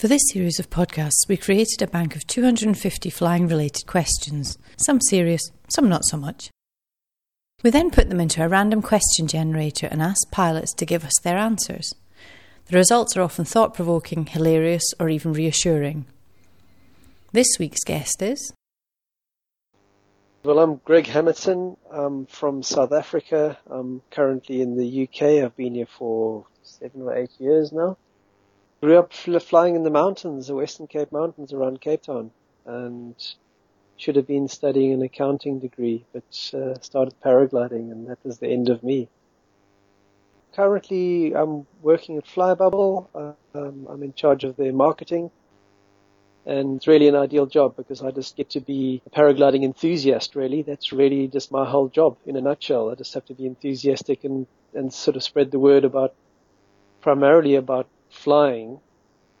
For this series of podcasts, we created a bank of 250 flying related questions, some serious, some not so much. We then put them into a random question generator and asked pilots to give us their answers. The results are often thought provoking, hilarious, or even reassuring. This week's guest is. Well, I'm Greg Hamerton. I'm from South Africa. I'm currently in the UK. I've been here for seven or eight years now grew up flying in the mountains, the Western Cape Mountains around Cape Town, and should have been studying an accounting degree, but uh, started paragliding, and that was the end of me. Currently, I'm working at Flybubble. Uh, um, I'm in charge of their marketing, and it's really an ideal job because I just get to be a paragliding enthusiast. Really, that's really just my whole job in a nutshell. I just have to be enthusiastic and and sort of spread the word about primarily about flying,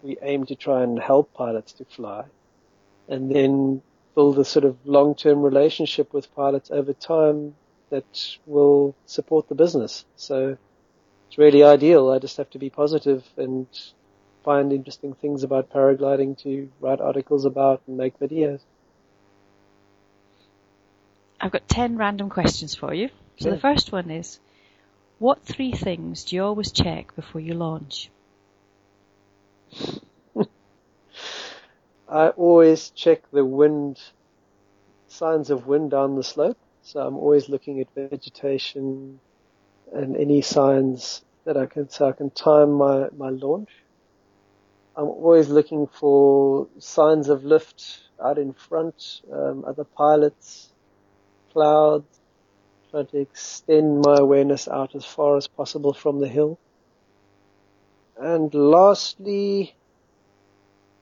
we aim to try and help pilots to fly and then build a sort of long-term relationship with pilots over time that will support the business. So it's really ideal. I just have to be positive and find interesting things about paragliding to write articles about and make videos. I've got 10 random questions for you. So yeah. the first one is, what three things do you always check before you launch? I always check the wind, signs of wind down the slope. So I'm always looking at vegetation and any signs that I can, so I can time my, my launch. I'm always looking for signs of lift out in front, um, other pilots, clouds, trying to extend my awareness out as far as possible from the hill. And lastly,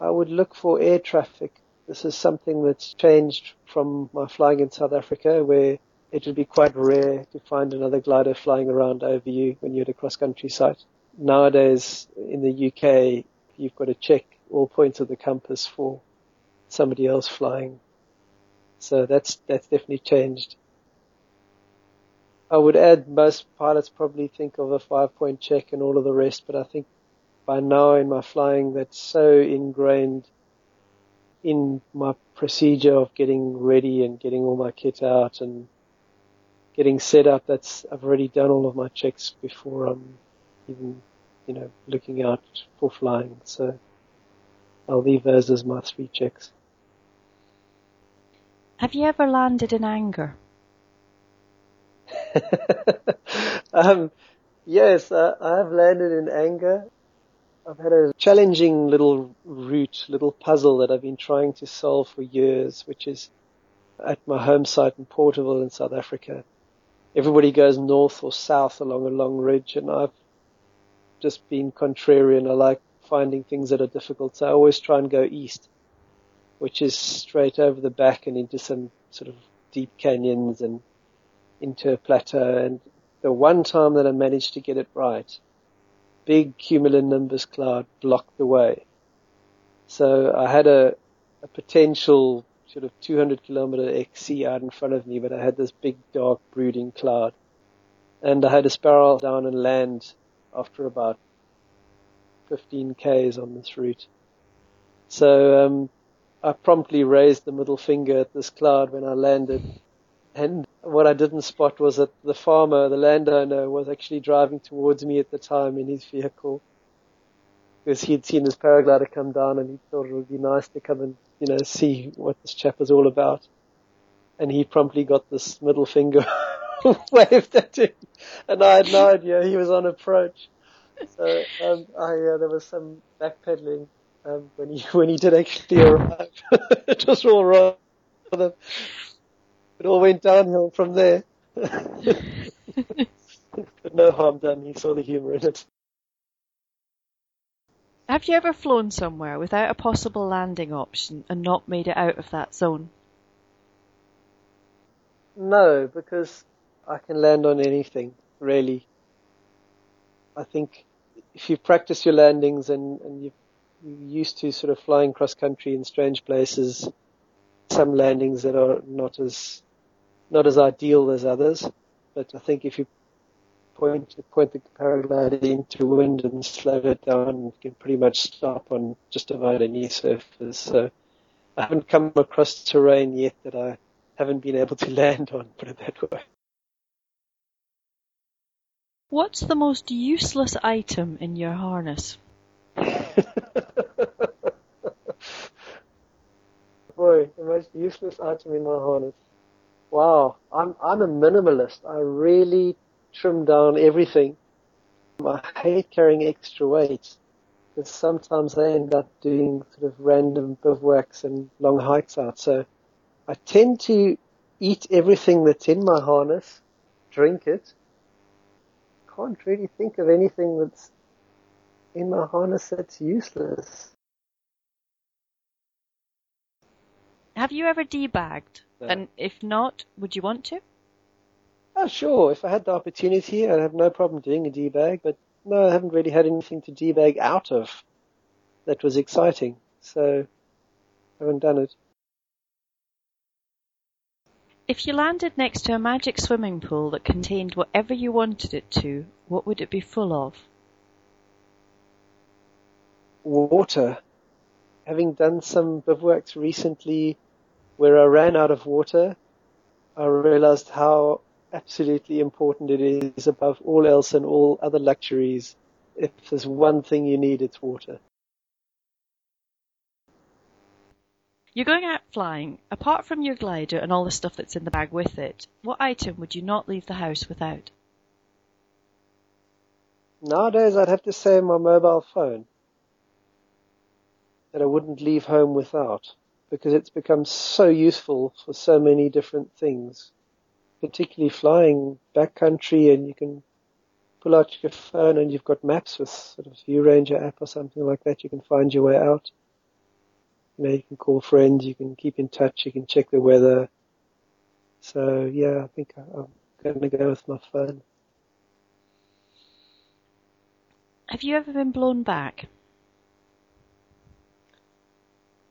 I would look for air traffic. This is something that's changed from my flying in South Africa where it would be quite rare to find another glider flying around over you when you're at a cross-country site. Nowadays in the UK, you've got to check all points of the compass for somebody else flying. So that's, that's definitely changed. I would add most pilots probably think of a five point check and all of the rest, but I think by now in my flying that's so ingrained in my procedure of getting ready and getting all my kit out and getting set up. That's I've already done all of my checks before I'm even you know looking out for flying. So I'll leave those as my three checks. Have you ever landed in anger? um, yes, I have landed in anger. I've had a challenging little route, little puzzle that I've been trying to solve for years, which is at my home site in Porterville in South Africa. Everybody goes north or south along a long ridge and I've just been contrarian. I like finding things that are difficult. So I always try and go east, which is straight over the back and into some sort of deep canyons and into a plateau. And the one time that I managed to get it right, big cumulonimbus cloud blocked the way. So I had a, a potential sort of 200 kilometer XC out in front of me, but I had this big dark brooding cloud. And I had to spiral down and land after about 15 Ks on this route. So, um, I promptly raised the middle finger at this cloud when I landed and what I didn't spot was that the farmer, the landowner, was actually driving towards me at the time in his vehicle. Because he had seen his paraglider come down and he thought it would be nice to come and, you know, see what this chap is all about. And he promptly got this middle finger waved at him. And I had no idea he was on approach. So, um, I, uh, there was some backpedaling, um, when he, when he did actually arrive. it was all wrong it all went downhill from there. but no harm done. He saw the humour in it. Have you ever flown somewhere without a possible landing option and not made it out of that zone? No, because I can land on anything, really. I think if you practice your landings and, and you're used to sort of flying cross country in strange places, some landings that are not as not as ideal as others, but I think if you point point the paraglider into wind and slow it down. You can pretty much stop on just about any surface. So I haven't come across terrain yet that I haven't been able to land on. Put it that way. What's the most useless item in your harness? Boy, the most useless item in my harness. Wow, I'm I'm a minimalist. I really trim down everything. I hate carrying extra weight because sometimes I end up doing sort of random bivouacs and long hikes out. So I tend to eat everything that's in my harness, drink it, can't really think of anything that's in my harness that's useless. Have you ever debagged? And if not, would you want to? Oh, sure. If I had the opportunity, I'd have no problem doing a debag, but no, I haven't really had anything to debag out of that was exciting, so I haven't done it. If you landed next to a magic swimming pool that contained whatever you wanted it to, what would it be full of? Water. Having done some bivouacs recently where I ran out of water, I realized how absolutely important it is above all else and all other luxuries. If there's one thing you need, it's water. You're going out flying. Apart from your glider and all the stuff that's in the bag with it, what item would you not leave the house without? Nowadays, I'd have to say my mobile phone. That I wouldn't leave home without, because it's become so useful for so many different things, particularly flying backcountry, and you can pull out your phone and you've got maps with sort of View Ranger app or something like that. You can find your way out. You know, you can call friends, you can keep in touch, you can check the weather. So yeah, I think I'm going to go with my phone. Have you ever been blown back?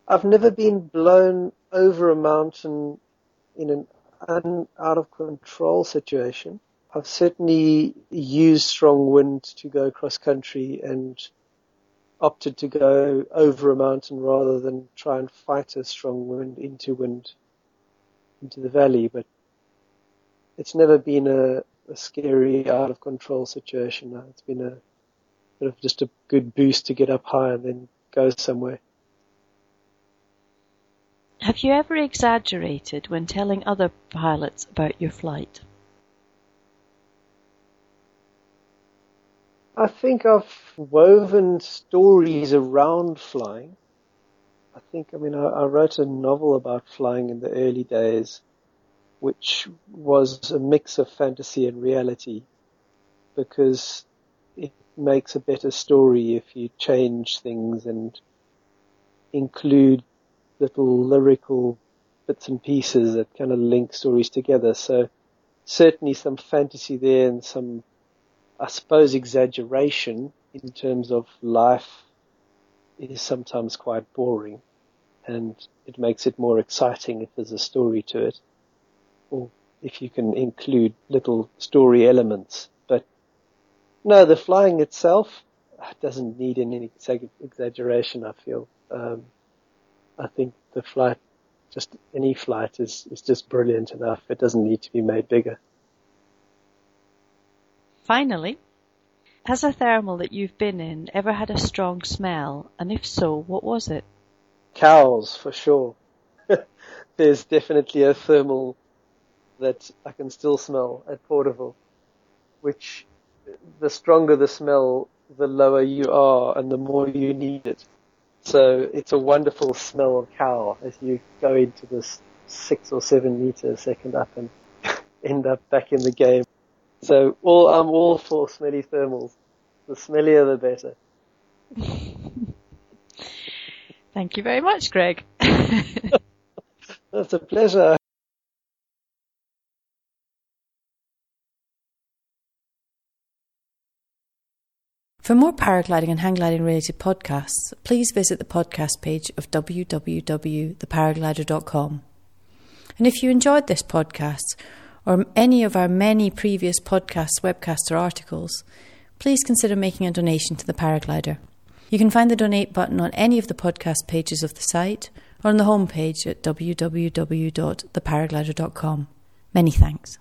I've never been blown over a mountain in an un, out of control situation. I've certainly used strong wind to go cross country and opted to go over a mountain rather than try and fight a strong wind into wind into the valley. But it's never been a, a scary out of control situation. It's been a sort of just a good boost to get up high and then go somewhere. Have you ever exaggerated when telling other pilots about your flight? I think I've woven stories around flying. I think, I mean, I, I, wrote a novel about flying in the early days, which was a mix of fantasy and reality, because it makes a better story if you change things and include little lyrical bits and pieces that kind of link stories together. So certainly some fantasy there and some I suppose exaggeration in terms of life is sometimes quite boring and it makes it more exciting if there's a story to it or if you can include little story elements. But no, the flying itself doesn't need any exaggeration, I feel. Um, I think the flight, just any flight is, is just brilliant enough. It doesn't need to be made bigger. Finally, has a thermal that you've been in ever had a strong smell? And if so, what was it? Cows, for sure. There's definitely a thermal that I can still smell at Porterville, which the stronger the smell, the lower you are and the more you need it. So it's a wonderful smell of cow as you go into this six or seven meter second up and end up back in the game. So all, I'm all for smelly thermals. The smellier the better. Thank you very much, Greg. That's a pleasure. For more paragliding and hang gliding related podcasts, please visit the podcast page of www.theparaglider.com. And if you enjoyed this podcast, or any of our many previous podcasts, webcasts, or articles, please consider making a donation to the paraglider. You can find the donate button on any of the podcast pages of the site or on the homepage at www.theparaglider.com. Many thanks.